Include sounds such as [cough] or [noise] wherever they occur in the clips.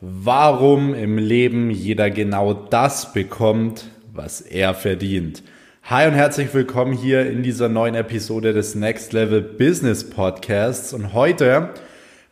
Warum im Leben jeder genau das bekommt, was er verdient. Hi und herzlich willkommen hier in dieser neuen Episode des Next Level Business Podcasts. Und heute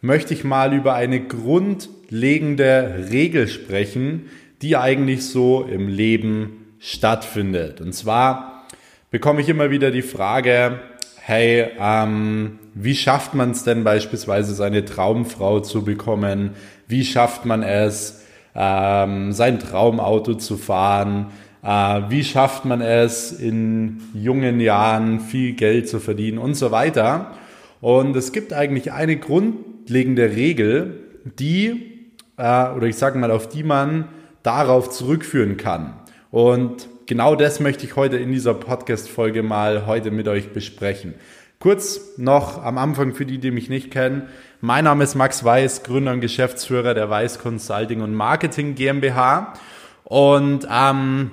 möchte ich mal über eine grundlegende Regel sprechen, die eigentlich so im Leben stattfindet. Und zwar bekomme ich immer wieder die Frage, hey, ähm, wie schafft man es denn beispielsweise, seine Traumfrau zu bekommen? Wie schafft man es, ähm, sein Traumauto zu fahren? Äh, wie schafft man es, in jungen Jahren viel Geld zu verdienen und so weiter? Und es gibt eigentlich eine grundlegende Regel, die, äh, oder ich sage mal, auf die man darauf zurückführen kann. Und genau das möchte ich heute in dieser Podcast-Folge mal heute mit euch besprechen. Kurz noch am Anfang für die, die mich nicht kennen. Mein Name ist Max Weiß, Gründer und Geschäftsführer der Weiß Consulting und Marketing GmbH. Und ähm,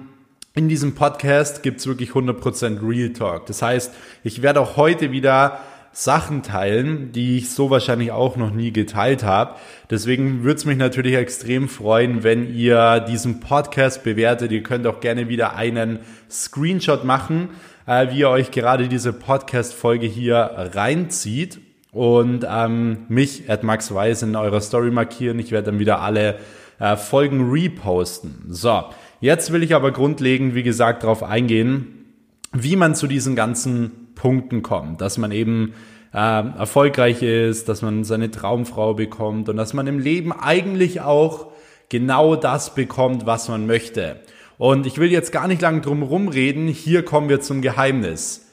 in diesem Podcast gibt's wirklich 100% Real Talk. Das heißt, ich werde auch heute wieder Sachen teilen, die ich so wahrscheinlich auch noch nie geteilt habe. Deswegen würde es mich natürlich extrem freuen, wenn ihr diesen Podcast bewertet. Ihr könnt auch gerne wieder einen Screenshot machen, äh, wie ihr euch gerade diese Podcast-Folge hier reinzieht und ähm, mich at Max Weiß in eurer Story markieren. Ich werde dann wieder alle äh, Folgen reposten. So, jetzt will ich aber grundlegend, wie gesagt, darauf eingehen, wie man zu diesen ganzen Punkten kommt, dass man eben äh, erfolgreich ist, dass man seine Traumfrau bekommt und dass man im Leben eigentlich auch genau das bekommt, was man möchte. Und ich will jetzt gar nicht lange drum rumreden, hier kommen wir zum Geheimnis.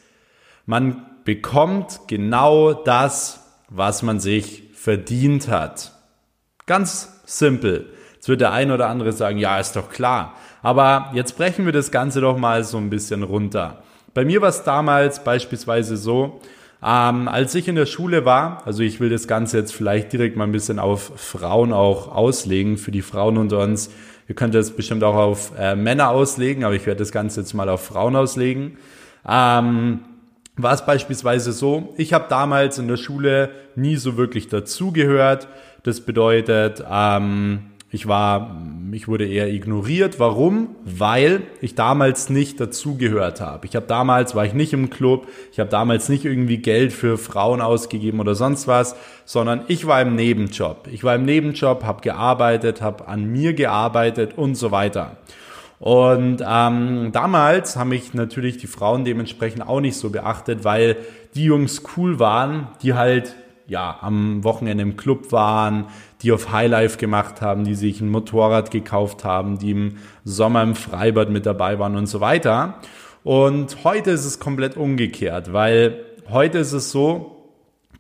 Man bekommt genau das, was man sich verdient hat. Ganz simpel. Jetzt wird der ein oder andere sagen, ja, ist doch klar. Aber jetzt brechen wir das Ganze doch mal so ein bisschen runter. Bei mir war es damals beispielsweise so, ähm, als ich in der Schule war, also ich will das Ganze jetzt vielleicht direkt mal ein bisschen auf Frauen auch auslegen, für die Frauen unter uns. Ihr könnt das bestimmt auch auf äh, Männer auslegen, aber ich werde das Ganze jetzt mal auf Frauen auslegen. Ähm, war es beispielsweise so, ich habe damals in der Schule nie so wirklich dazugehört. Das bedeutet, ähm, ich war, ich wurde eher ignoriert. Warum? Weil ich damals nicht dazugehört habe. Ich habe damals, war ich nicht im Club, ich habe damals nicht irgendwie Geld für Frauen ausgegeben oder sonst was, sondern ich war im Nebenjob. Ich war im Nebenjob, habe gearbeitet, habe an mir gearbeitet und so weiter. Und ähm, damals haben mich natürlich die Frauen dementsprechend auch nicht so beachtet, weil die Jungs cool waren, die halt ja, am Wochenende im Club waren, die auf Highlife gemacht haben, die sich ein Motorrad gekauft haben, die im Sommer im Freibad mit dabei waren und so weiter. Und heute ist es komplett umgekehrt, weil heute ist es so,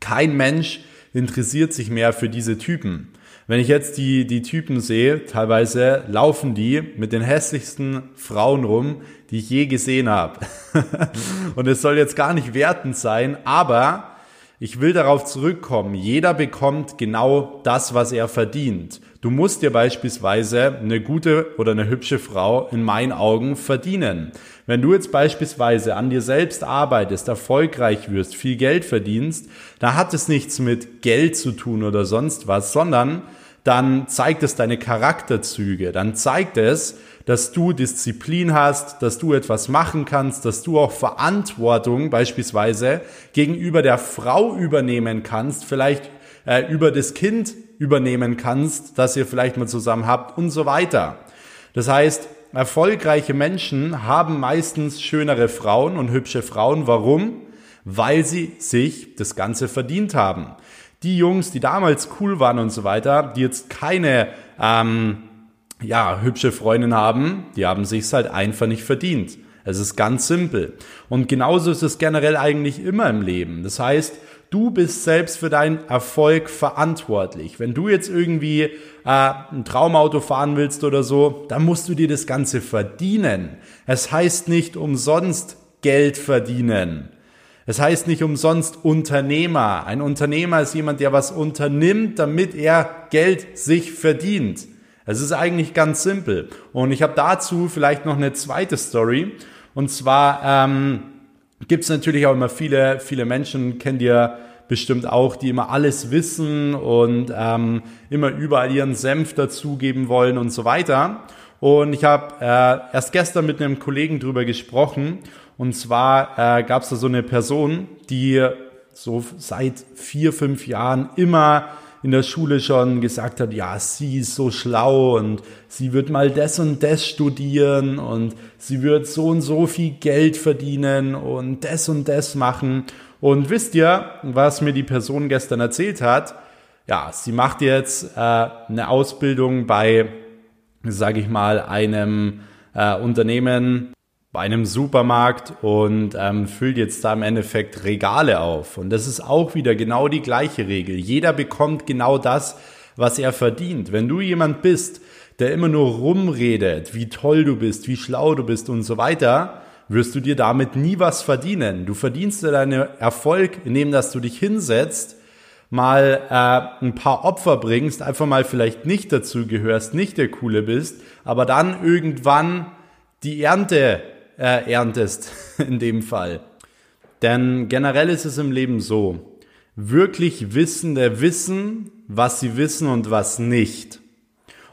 kein Mensch interessiert sich mehr für diese Typen. Wenn ich jetzt die, die Typen sehe, teilweise laufen die mit den hässlichsten Frauen rum, die ich je gesehen habe. [laughs] und es soll jetzt gar nicht wertend sein, aber ich will darauf zurückkommen. Jeder bekommt genau das, was er verdient. Du musst dir beispielsweise eine gute oder eine hübsche Frau in meinen Augen verdienen. Wenn du jetzt beispielsweise an dir selbst arbeitest, erfolgreich wirst, viel Geld verdienst, da hat es nichts mit Geld zu tun oder sonst was, sondern dann zeigt es deine Charakterzüge, dann zeigt es, dass du Disziplin hast, dass du etwas machen kannst, dass du auch Verantwortung beispielsweise gegenüber der Frau übernehmen kannst, vielleicht äh, über das Kind übernehmen kannst, das ihr vielleicht mal zusammen habt und so weiter. Das heißt, erfolgreiche Menschen haben meistens schönere Frauen und hübsche Frauen. Warum? Weil sie sich das Ganze verdient haben. Die Jungs, die damals cool waren und so weiter, die jetzt keine ähm, ja, hübsche Freundin haben, die haben sich's halt einfach nicht verdient. Es ist ganz simpel. Und genauso ist es generell eigentlich immer im Leben. Das heißt, du bist selbst für deinen Erfolg verantwortlich. Wenn du jetzt irgendwie äh, ein Traumauto fahren willst oder so, dann musst du dir das Ganze verdienen. Es heißt nicht umsonst Geld verdienen. Es heißt nicht umsonst Unternehmer. Ein Unternehmer ist jemand, der was unternimmt, damit er Geld sich verdient. Es ist eigentlich ganz simpel. Und ich habe dazu vielleicht noch eine zweite Story. Und zwar ähm, gibt es natürlich auch immer viele, viele Menschen, kennt ihr bestimmt auch, die immer alles wissen und ähm, immer überall ihren Senf dazugeben wollen und so weiter. Und ich habe äh, erst gestern mit einem Kollegen drüber gesprochen. Und zwar äh, gab es da so eine Person, die so seit vier, fünf Jahren immer in der Schule schon gesagt hat, ja, sie ist so schlau und sie wird mal das und das studieren und sie wird so und so viel Geld verdienen und das und das machen. Und wisst ihr, was mir die Person gestern erzählt hat? Ja, sie macht jetzt äh, eine Ausbildung bei, sage ich mal, einem äh, Unternehmen, bei einem Supermarkt und ähm, füllt jetzt da im Endeffekt Regale auf. Und das ist auch wieder genau die gleiche Regel. Jeder bekommt genau das, was er verdient. Wenn du jemand bist, der immer nur rumredet, wie toll du bist, wie schlau du bist und so weiter, wirst du dir damit nie was verdienen. Du verdienst dir deinen Erfolg, indem dass du dich hinsetzt, mal äh, ein paar Opfer bringst, einfach mal vielleicht nicht dazu gehörst, nicht der Coole bist, aber dann irgendwann die Ernte äh, erntest [laughs] in dem Fall. Denn generell ist es im Leben so, wirklich Wissende wissen, was sie wissen und was nicht.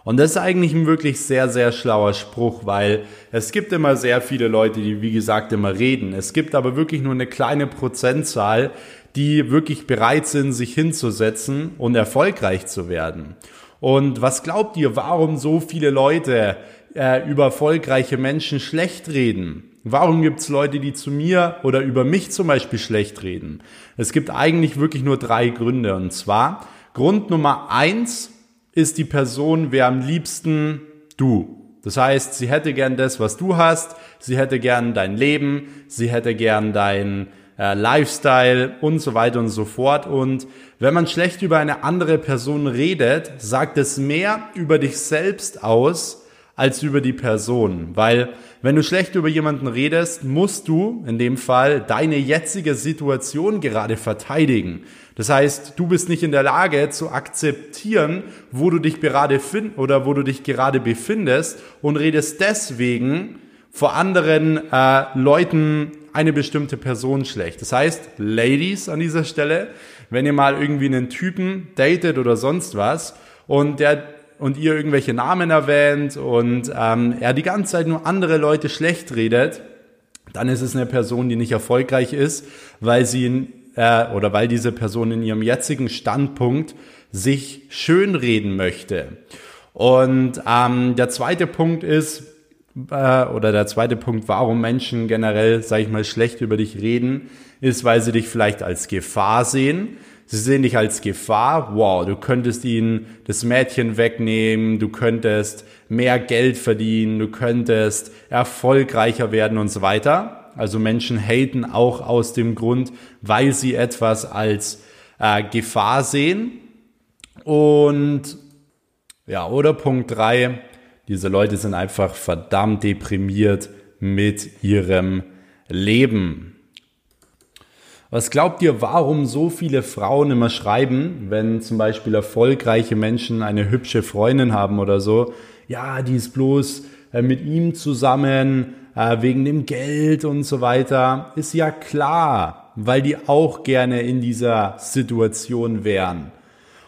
Und das ist eigentlich ein wirklich sehr, sehr schlauer Spruch, weil es gibt immer sehr viele Leute, die, wie gesagt, immer reden. Es gibt aber wirklich nur eine kleine Prozentzahl, die wirklich bereit sind, sich hinzusetzen und erfolgreich zu werden. Und was glaubt ihr, warum so viele Leute äh, über erfolgreiche Menschen schlecht reden? Warum gibt es Leute, die zu mir oder über mich zum Beispiel schlecht reden? Es gibt eigentlich wirklich nur drei Gründe. Und zwar, Grund Nummer eins ist die Person, wer am liebsten du. Das heißt, sie hätte gern das, was du hast, sie hätte gern dein Leben, sie hätte gern dein äh, Lifestyle und so weiter und so fort. Und wenn man schlecht über eine andere Person redet, sagt es mehr über dich selbst aus, als über die Person. Weil wenn du schlecht über jemanden redest, musst du in dem Fall deine jetzige Situation gerade verteidigen. Das heißt, du bist nicht in der Lage zu akzeptieren, wo du dich gerade find oder wo du dich gerade befindest und redest deswegen vor anderen äh, Leuten eine bestimmte Person schlecht. Das heißt, Ladies an dieser Stelle, wenn ihr mal irgendwie einen Typen datet oder sonst was und der und ihr irgendwelche Namen erwähnt und ähm, er die ganze Zeit nur andere Leute schlecht redet, dann ist es eine Person, die nicht erfolgreich ist, weil sie in, äh, oder weil diese Person in ihrem jetzigen Standpunkt sich schönreden möchte. Und ähm, der zweite Punkt ist, äh, oder der zweite Punkt, warum Menschen generell, sage ich mal, schlecht über dich reden, ist, weil sie dich vielleicht als Gefahr sehen. Sie sehen dich als Gefahr. Wow, du könntest ihnen das Mädchen wegnehmen, du könntest mehr Geld verdienen, du könntest erfolgreicher werden und so weiter. Also Menschen haten auch aus dem Grund, weil sie etwas als äh, Gefahr sehen. Und ja, oder Punkt drei: diese Leute sind einfach verdammt deprimiert mit ihrem Leben. Was glaubt ihr, warum so viele Frauen immer schreiben, wenn zum Beispiel erfolgreiche Menschen eine hübsche Freundin haben oder so? Ja, die ist bloß äh, mit ihm zusammen äh, wegen dem Geld und so weiter. Ist ja klar, weil die auch gerne in dieser Situation wären.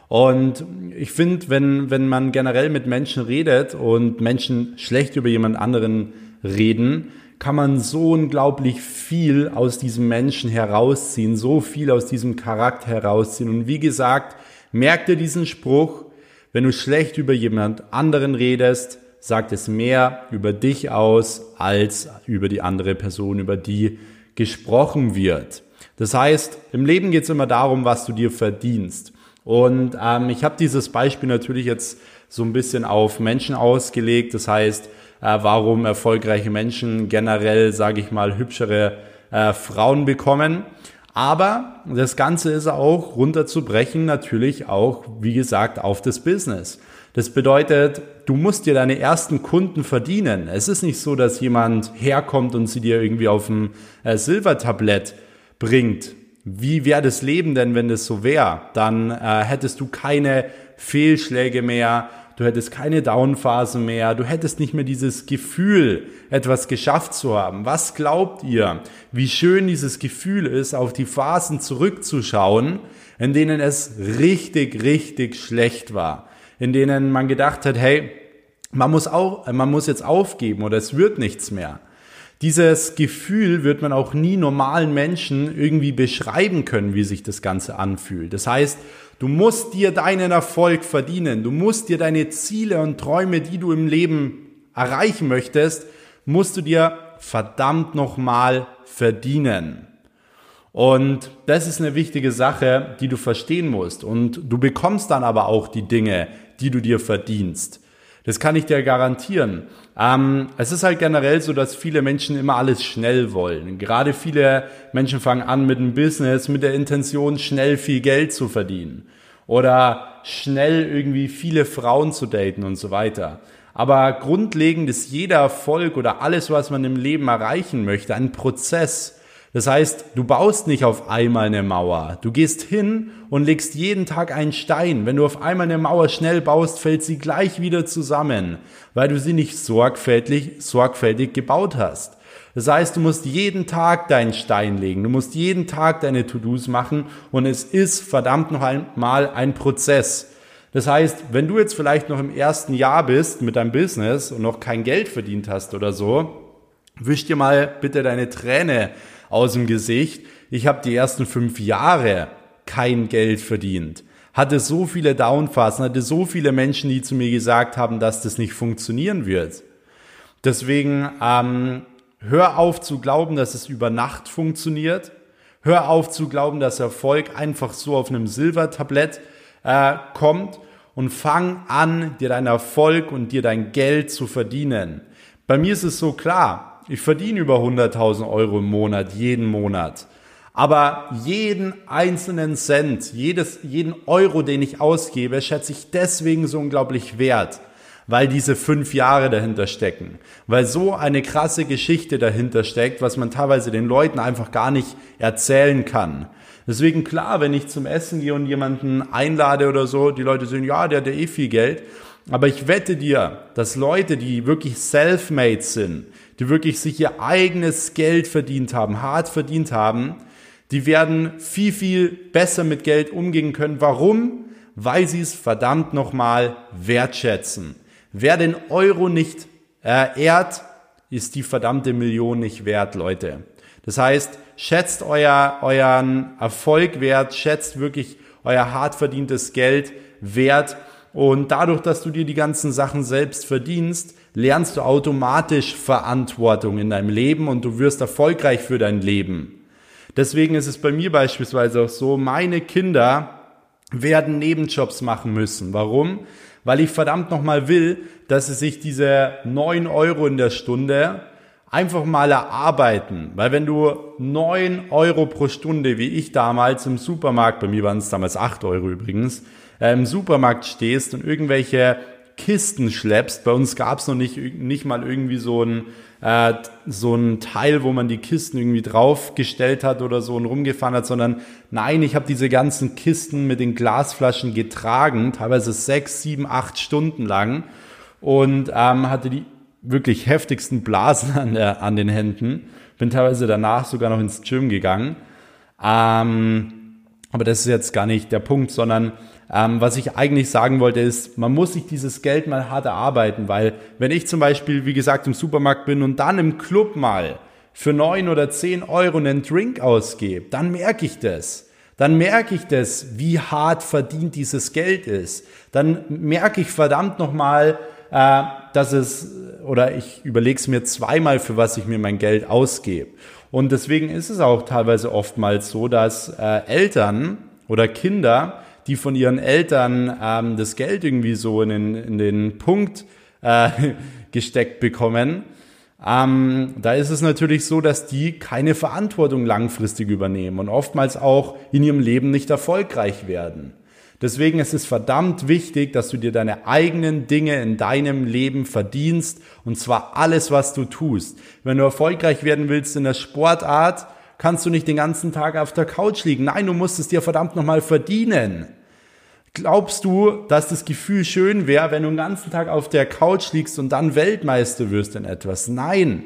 Und ich finde, wenn, wenn man generell mit Menschen redet und Menschen schlecht über jemand anderen reden, kann man so unglaublich viel aus diesem Menschen herausziehen, so viel aus diesem Charakter herausziehen. Und wie gesagt, merk dir diesen Spruch, wenn du schlecht über jemand anderen redest, sagt es mehr über dich aus, als über die andere Person, über die gesprochen wird. Das heißt, im Leben geht es immer darum, was du dir verdienst. Und ähm, ich habe dieses Beispiel natürlich jetzt so ein bisschen auf Menschen ausgelegt. Das heißt, warum erfolgreiche Menschen generell, sage ich mal, hübschere äh, Frauen bekommen. Aber das Ganze ist auch runterzubrechen, natürlich auch, wie gesagt, auf das Business. Das bedeutet, du musst dir deine ersten Kunden verdienen. Es ist nicht so, dass jemand herkommt und sie dir irgendwie auf ein äh, Silbertablett bringt. Wie wäre das Leben denn, wenn das so wäre? Dann äh, hättest du keine Fehlschläge mehr, du hättest keine Downphase mehr, du hättest nicht mehr dieses Gefühl, etwas geschafft zu haben. Was glaubt ihr, wie schön dieses Gefühl ist, auf die Phasen zurückzuschauen, in denen es richtig, richtig schlecht war, in denen man gedacht hat, hey, man muss auch, man muss jetzt aufgeben oder es wird nichts mehr. Dieses Gefühl wird man auch nie normalen Menschen irgendwie beschreiben können, wie sich das Ganze anfühlt. Das heißt, du musst dir deinen Erfolg verdienen. Du musst dir deine Ziele und Träume, die du im Leben erreichen möchtest, musst du dir verdammt nochmal verdienen. Und das ist eine wichtige Sache, die du verstehen musst. Und du bekommst dann aber auch die Dinge, die du dir verdienst. Das kann ich dir garantieren. Ähm, es ist halt generell so, dass viele Menschen immer alles schnell wollen. Gerade viele Menschen fangen an mit einem Business mit der Intention, schnell viel Geld zu verdienen oder schnell irgendwie viele Frauen zu daten und so weiter. Aber grundlegend ist jeder Erfolg oder alles, was man im Leben erreichen möchte, ein Prozess. Das heißt, du baust nicht auf einmal eine Mauer. Du gehst hin und legst jeden Tag einen Stein. Wenn du auf einmal eine Mauer schnell baust, fällt sie gleich wieder zusammen, weil du sie nicht sorgfältig, sorgfältig gebaut hast. Das heißt, du musst jeden Tag deinen Stein legen. Du musst jeden Tag deine To-Dos machen und es ist verdammt noch einmal ein Prozess. Das heißt, wenn du jetzt vielleicht noch im ersten Jahr bist mit deinem Business und noch kein Geld verdient hast oder so, wisch dir mal bitte deine Träne aus dem Gesicht. Ich habe die ersten fünf Jahre kein Geld verdient. Hatte so viele Downphasen, hatte so viele Menschen, die zu mir gesagt haben, dass das nicht funktionieren wird. Deswegen ähm, hör auf zu glauben, dass es über Nacht funktioniert. Hör auf zu glauben, dass Erfolg einfach so auf einem Silbertablett äh, kommt und fang an, dir deinen Erfolg und dir dein Geld zu verdienen. Bei mir ist es so klar, ich verdiene über 100.000 Euro im Monat, jeden Monat. Aber jeden einzelnen Cent, jedes, jeden Euro, den ich ausgebe, schätze ich deswegen so unglaublich wert, weil diese fünf Jahre dahinter stecken, weil so eine krasse Geschichte dahinter steckt, was man teilweise den Leuten einfach gar nicht erzählen kann. Deswegen klar, wenn ich zum Essen gehe und jemanden einlade oder so, die Leute sagen, ja, der hat ja eh viel Geld. Aber ich wette dir, dass Leute, die wirklich self-made sind, die wirklich sich ihr eigenes Geld verdient haben, hart verdient haben, die werden viel, viel besser mit Geld umgehen können. Warum? Weil sie es verdammt nochmal wertschätzen. Wer den Euro nicht äh, ehrt, ist die verdammte Million nicht wert, Leute. Das heißt, schätzt euer, euren Erfolg wert, schätzt wirklich euer hart verdientes Geld wert und dadurch, dass du dir die ganzen Sachen selbst verdienst, lernst du automatisch Verantwortung in deinem Leben und du wirst erfolgreich für dein Leben. Deswegen ist es bei mir beispielsweise auch so, meine Kinder werden Nebenjobs machen müssen. Warum? Weil ich verdammt nochmal will, dass sie sich diese neun Euro in der Stunde einfach mal erarbeiten. Weil wenn du neun Euro pro Stunde, wie ich damals im Supermarkt, bei mir waren es damals acht Euro übrigens, im Supermarkt stehst und irgendwelche Kisten schleppst. Bei uns gab es noch nicht, nicht mal irgendwie so ein, äh, so ein Teil, wo man die Kisten irgendwie draufgestellt hat oder so und rumgefahren hat, sondern nein, ich habe diese ganzen Kisten mit den Glasflaschen getragen, teilweise sechs, sieben, acht Stunden lang und ähm, hatte die wirklich heftigsten Blasen an, der, an den Händen. Bin teilweise danach sogar noch ins Gym gegangen. Ähm, aber das ist jetzt gar nicht der Punkt, sondern ähm, was ich eigentlich sagen wollte ist, man muss sich dieses Geld mal hart erarbeiten, weil wenn ich zum Beispiel, wie gesagt, im Supermarkt bin und dann im Club mal für neun oder zehn Euro einen Drink ausgebe, dann merke ich das. Dann merke ich das, wie hart verdient dieses Geld ist. Dann merke ich verdammt nochmal, äh, dass es, oder ich überlege es mir zweimal, für was ich mir mein Geld ausgebe. Und deswegen ist es auch teilweise oftmals so, dass äh, Eltern oder Kinder die von ihren Eltern ähm, das Geld irgendwie so in den, in den Punkt äh, [laughs] gesteckt bekommen, ähm, da ist es natürlich so, dass die keine Verantwortung langfristig übernehmen und oftmals auch in ihrem Leben nicht erfolgreich werden. Deswegen ist es verdammt wichtig, dass du dir deine eigenen Dinge in deinem Leben verdienst und zwar alles, was du tust. Wenn du erfolgreich werden willst in der Sportart, kannst du nicht den ganzen Tag auf der Couch liegen. Nein, du musst es dir verdammt nochmal verdienen. Glaubst du, dass das Gefühl schön wäre, wenn du den ganzen Tag auf der Couch liegst und dann Weltmeister wirst in etwas? Nein.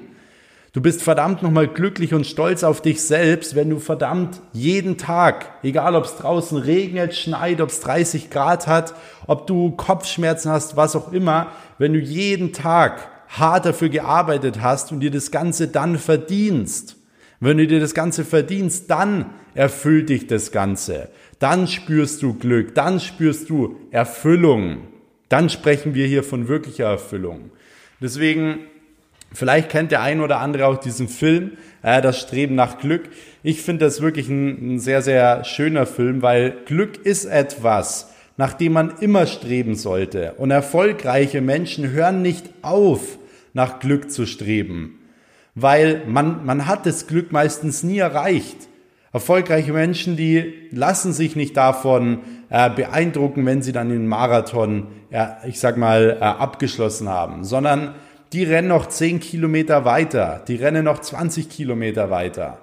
Du bist verdammt nochmal glücklich und stolz auf dich selbst, wenn du verdammt jeden Tag, egal ob es draußen regnet, schneit, ob es 30 Grad hat, ob du Kopfschmerzen hast, was auch immer, wenn du jeden Tag hart dafür gearbeitet hast und dir das Ganze dann verdienst. Wenn du dir das Ganze verdienst, dann erfüllt dich das Ganze. Dann spürst du Glück, dann spürst du Erfüllung. Dann sprechen wir hier von wirklicher Erfüllung. Deswegen Vielleicht kennt der ein oder andere auch diesen Film, äh, das Streben nach Glück. Ich finde das wirklich ein, ein sehr, sehr schöner Film, weil Glück ist etwas, nach dem man immer streben sollte. Und erfolgreiche Menschen hören nicht auf, nach Glück zu streben, weil man, man hat das Glück meistens nie erreicht. Erfolgreiche Menschen, die lassen sich nicht davon äh, beeindrucken, wenn sie dann den Marathon, ja, ich sag mal, äh, abgeschlossen haben, sondern die rennen noch 10 Kilometer weiter, die rennen noch 20 Kilometer weiter.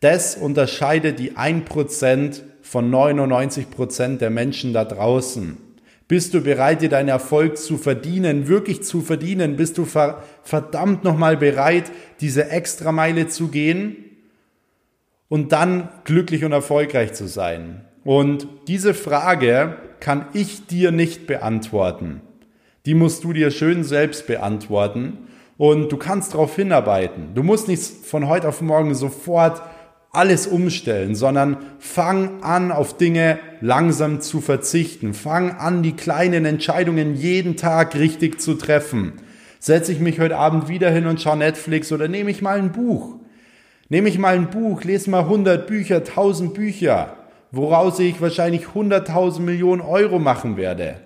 Das unterscheidet die 1% von 99% der Menschen da draußen. Bist du bereit, dir deinen Erfolg zu verdienen, wirklich zu verdienen? Bist du verdammt nochmal bereit, diese Extrameile zu gehen und dann glücklich und erfolgreich zu sein? Und diese Frage kann ich dir nicht beantworten. Die musst du dir schön selbst beantworten und du kannst darauf hinarbeiten. Du musst nicht von heute auf morgen sofort alles umstellen, sondern fang an, auf Dinge langsam zu verzichten. Fang an, die kleinen Entscheidungen jeden Tag richtig zu treffen. Setze ich mich heute Abend wieder hin und schaue Netflix oder nehme ich mal ein Buch? Nehme ich mal ein Buch, lese mal 100 Bücher, 1000 Bücher, woraus ich wahrscheinlich 100.000 Millionen Euro machen werde.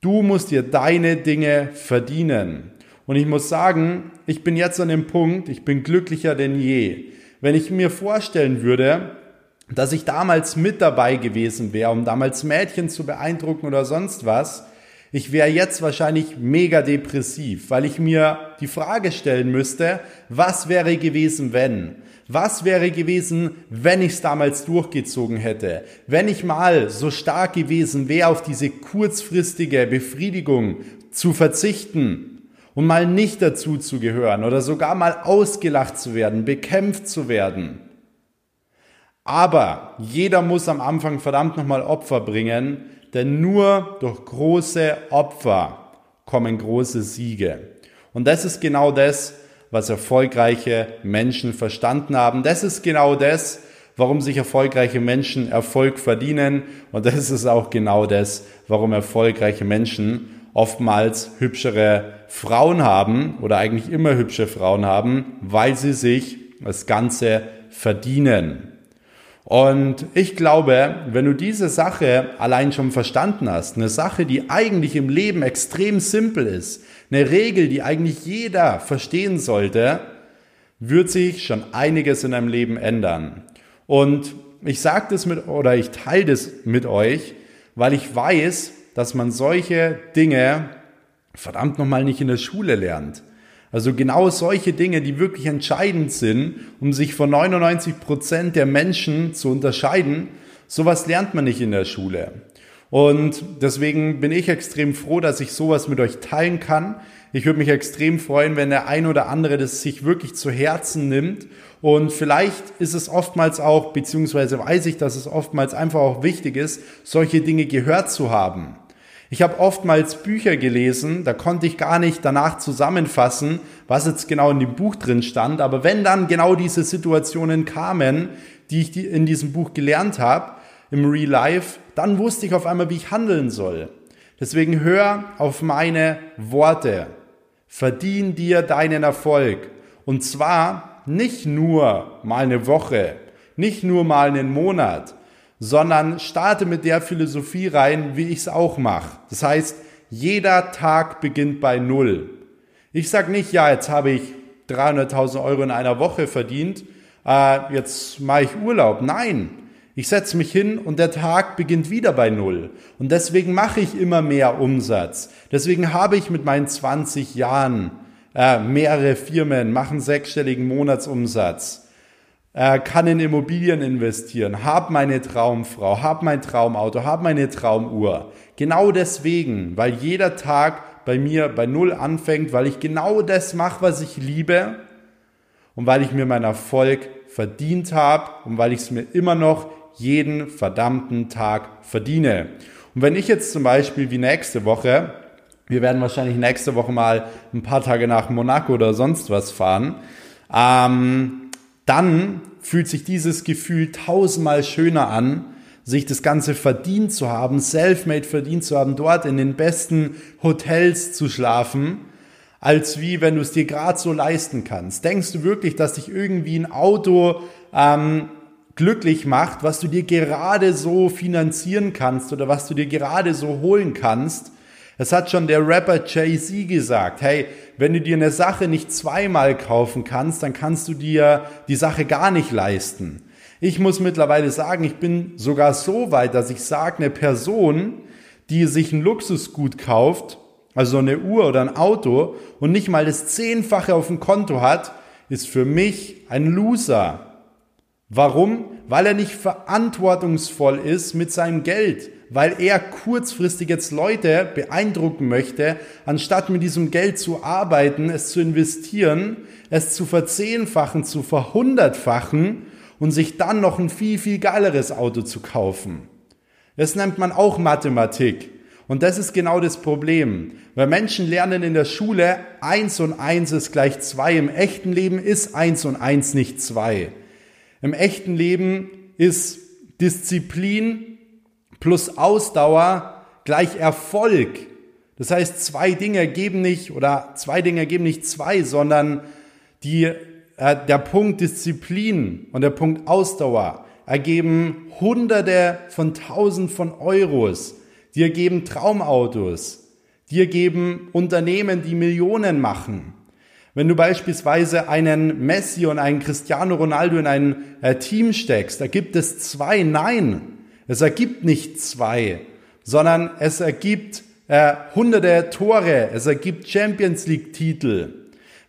Du musst dir deine Dinge verdienen. Und ich muss sagen, ich bin jetzt an dem Punkt, ich bin glücklicher denn je. Wenn ich mir vorstellen würde, dass ich damals mit dabei gewesen wäre, um damals Mädchen zu beeindrucken oder sonst was, ich wäre jetzt wahrscheinlich mega depressiv, weil ich mir die Frage stellen müsste, was wäre gewesen, wenn? Was wäre gewesen, wenn ich es damals durchgezogen hätte? Wenn ich mal so stark gewesen wäre, auf diese kurzfristige Befriedigung zu verzichten und mal nicht dazu zu gehören oder sogar mal ausgelacht zu werden, bekämpft zu werden. Aber jeder muss am Anfang verdammt nochmal Opfer bringen, denn nur durch große Opfer kommen große Siege. Und das ist genau das, was erfolgreiche Menschen verstanden haben. Das ist genau das, warum sich erfolgreiche Menschen Erfolg verdienen. Und das ist auch genau das, warum erfolgreiche Menschen oftmals hübschere Frauen haben oder eigentlich immer hübsche Frauen haben, weil sie sich das Ganze verdienen. Und ich glaube, wenn du diese Sache allein schon verstanden hast, eine Sache, die eigentlich im Leben extrem simpel ist, eine Regel, die eigentlich jeder verstehen sollte, wird sich schon einiges in deinem Leben ändern. Und ich sage das mit oder ich teile das mit euch, weil ich weiß, dass man solche Dinge verdammt nochmal nicht in der Schule lernt. Also genau solche Dinge, die wirklich entscheidend sind, um sich von 99 Prozent der Menschen zu unterscheiden, sowas lernt man nicht in der Schule. Und deswegen bin ich extrem froh, dass ich sowas mit euch teilen kann. Ich würde mich extrem freuen, wenn der ein oder andere das sich wirklich zu Herzen nimmt. Und vielleicht ist es oftmals auch, beziehungsweise weiß ich, dass es oftmals einfach auch wichtig ist, solche Dinge gehört zu haben. Ich habe oftmals Bücher gelesen, da konnte ich gar nicht danach zusammenfassen, was jetzt genau in dem Buch drin stand. Aber wenn dann genau diese Situationen kamen, die ich in diesem Buch gelernt habe, im Real Life, dann wusste ich auf einmal, wie ich handeln soll. Deswegen hör auf meine Worte. Verdien dir deinen Erfolg. Und zwar nicht nur mal eine Woche, nicht nur mal einen Monat, sondern starte mit der Philosophie rein, wie ich es auch mache. Das heißt, jeder Tag beginnt bei Null. Ich sage nicht, ja, jetzt habe ich 300.000 Euro in einer Woche verdient, äh, jetzt mache ich Urlaub. Nein, ich setze mich hin und der Tag beginnt wieder bei Null. Und deswegen mache ich immer mehr Umsatz. Deswegen habe ich mit meinen 20 Jahren äh, mehrere Firmen, machen sechsstelligen Monatsumsatz kann in Immobilien investieren, habe meine Traumfrau, habe mein Traumauto, habe meine Traumuhr. Genau deswegen, weil jeder Tag bei mir bei Null anfängt, weil ich genau das mache, was ich liebe und weil ich mir meinen Erfolg verdient habe und weil ich es mir immer noch jeden verdammten Tag verdiene. Und wenn ich jetzt zum Beispiel wie nächste Woche, wir werden wahrscheinlich nächste Woche mal ein paar Tage nach Monaco oder sonst was fahren, ähm, dann fühlt sich dieses Gefühl tausendmal schöner an, sich das Ganze verdient zu haben, self-made verdient zu haben, dort in den besten Hotels zu schlafen, als wie wenn du es dir gerade so leisten kannst. Denkst du wirklich, dass dich irgendwie ein Auto ähm, glücklich macht, was du dir gerade so finanzieren kannst oder was du dir gerade so holen kannst? Es hat schon der Rapper Jay-Z gesagt, hey, wenn du dir eine Sache nicht zweimal kaufen kannst, dann kannst du dir die Sache gar nicht leisten. Ich muss mittlerweile sagen, ich bin sogar so weit, dass ich sage, eine Person, die sich ein Luxusgut kauft, also eine Uhr oder ein Auto und nicht mal das Zehnfache auf dem Konto hat, ist für mich ein Loser. Warum? Weil er nicht verantwortungsvoll ist mit seinem Geld, weil er kurzfristig jetzt Leute beeindrucken möchte, anstatt mit diesem Geld zu arbeiten, es zu investieren, es zu verzehnfachen, zu verhundertfachen und sich dann noch ein viel, viel geileres Auto zu kaufen. Das nennt man auch Mathematik. Und das ist genau das Problem. Weil Menschen lernen in der Schule, eins und eins ist gleich zwei. Im echten Leben ist eins und eins nicht zwei. Im echten Leben ist Disziplin plus Ausdauer gleich Erfolg. Das heißt, zwei Dinge geben nicht, oder zwei Dinge geben nicht zwei, sondern die, äh, der Punkt Disziplin und der Punkt Ausdauer ergeben Hunderte von Tausend von Euros dir geben Traumautos, dir geben Unternehmen, die Millionen machen. Wenn du beispielsweise einen Messi und einen Cristiano Ronaldo in ein äh, Team steckst, da gibt es zwei. Nein, es ergibt nicht zwei, sondern es ergibt äh, hunderte Tore, es ergibt Champions League Titel.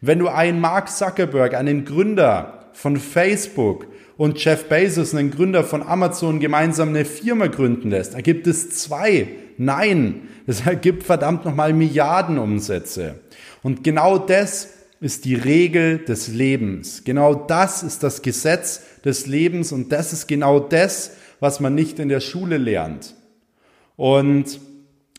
Wenn du einen Mark Zuckerberg, einen Gründer von Facebook und Jeff Bezos, einen Gründer von Amazon, gemeinsam eine Firma gründen lässt, ergibt es zwei. Nein, es [laughs] ergibt verdammt nochmal Milliardenumsätze. Und genau das ist die Regel des Lebens. Genau das ist das Gesetz des Lebens und das ist genau das, was man nicht in der Schule lernt. Und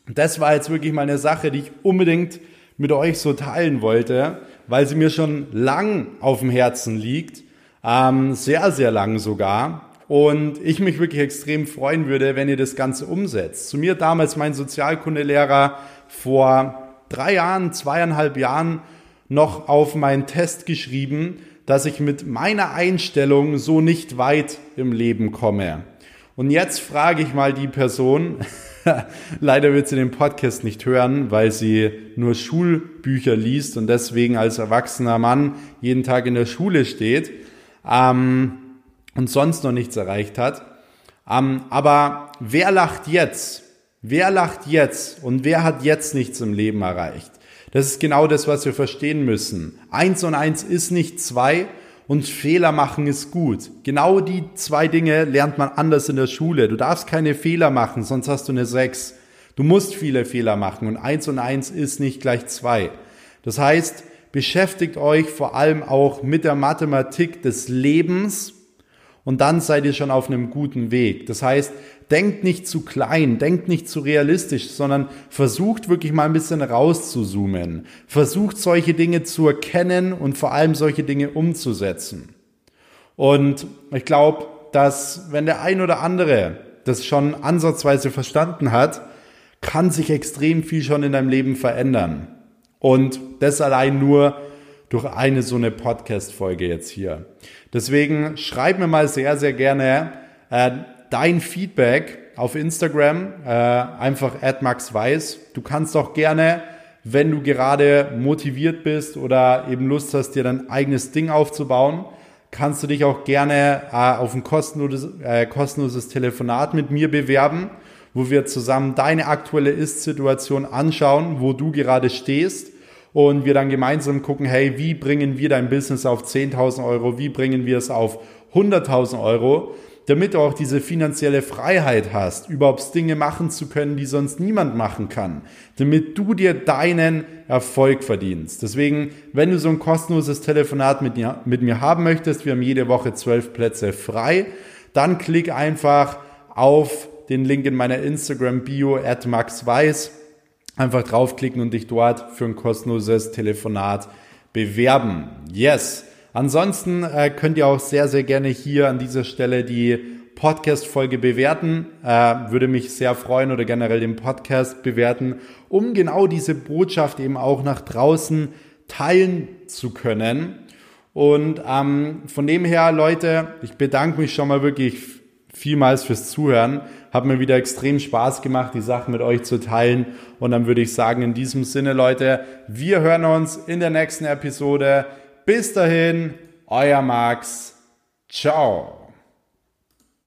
das war jetzt wirklich mal eine Sache, die ich unbedingt mit euch so teilen wollte, weil sie mir schon lang auf dem Herzen liegt ähm, sehr, sehr lang sogar. Und ich mich wirklich extrem freuen würde, wenn ihr das Ganze umsetzt. Zu mir damals mein Sozialkundelehrer vor drei Jahren, zweieinhalb Jahren noch auf meinen Test geschrieben, dass ich mit meiner Einstellung so nicht weit im Leben komme. Und jetzt frage ich mal die Person, [laughs] leider wird sie den Podcast nicht hören, weil sie nur Schulbücher liest und deswegen als erwachsener Mann jeden Tag in der Schule steht ähm, und sonst noch nichts erreicht hat. Ähm, aber wer lacht jetzt? Wer lacht jetzt und wer hat jetzt nichts im Leben erreicht? Das ist genau das, was wir verstehen müssen. Eins und eins ist nicht zwei und Fehler machen ist gut. Genau die zwei Dinge lernt man anders in der Schule. Du darfst keine Fehler machen, sonst hast du eine sechs. Du musst viele Fehler machen und eins und eins ist nicht gleich zwei. Das heißt, beschäftigt euch vor allem auch mit der Mathematik des Lebens und dann seid ihr schon auf einem guten Weg. Das heißt, denkt nicht zu klein, denkt nicht zu realistisch, sondern versucht wirklich mal ein bisschen rauszuzoomen. Versucht solche Dinge zu erkennen und vor allem solche Dinge umzusetzen. Und ich glaube, dass wenn der ein oder andere das schon ansatzweise verstanden hat, kann sich extrem viel schon in deinem Leben verändern. Und das allein nur durch eine so eine Podcast-Folge jetzt hier. Deswegen schreib mir mal sehr, sehr gerne äh, dein Feedback auf Instagram, äh, einfach @maxweiss. Du kannst auch gerne, wenn du gerade motiviert bist oder eben Lust hast, dir dein eigenes Ding aufzubauen, kannst du dich auch gerne äh, auf ein kostenloses, äh, kostenloses Telefonat mit mir bewerben wo wir zusammen deine aktuelle Ist-Situation anschauen, wo du gerade stehst und wir dann gemeinsam gucken, hey, wie bringen wir dein Business auf 10.000 Euro, wie bringen wir es auf 100.000 Euro, damit du auch diese finanzielle Freiheit hast, überhaupt Dinge machen zu können, die sonst niemand machen kann, damit du dir deinen Erfolg verdienst. Deswegen, wenn du so ein kostenloses Telefonat mit mir, mit mir haben möchtest, wir haben jede Woche zwölf Plätze frei, dann klick einfach auf den Link in meiner Instagram-Bio at maxweiss. Einfach draufklicken und dich dort für ein kostenloses Telefonat bewerben. Yes. Ansonsten äh, könnt ihr auch sehr, sehr gerne hier an dieser Stelle die Podcast-Folge bewerten. Äh, würde mich sehr freuen oder generell den Podcast bewerten, um genau diese Botschaft eben auch nach draußen teilen zu können. Und ähm, von dem her, Leute, ich bedanke mich schon mal wirklich vielmals fürs Zuhören. Hat mir wieder extrem Spaß gemacht, die Sachen mit euch zu teilen. Und dann würde ich sagen, in diesem Sinne, Leute, wir hören uns in der nächsten Episode. Bis dahin, euer Max. Ciao.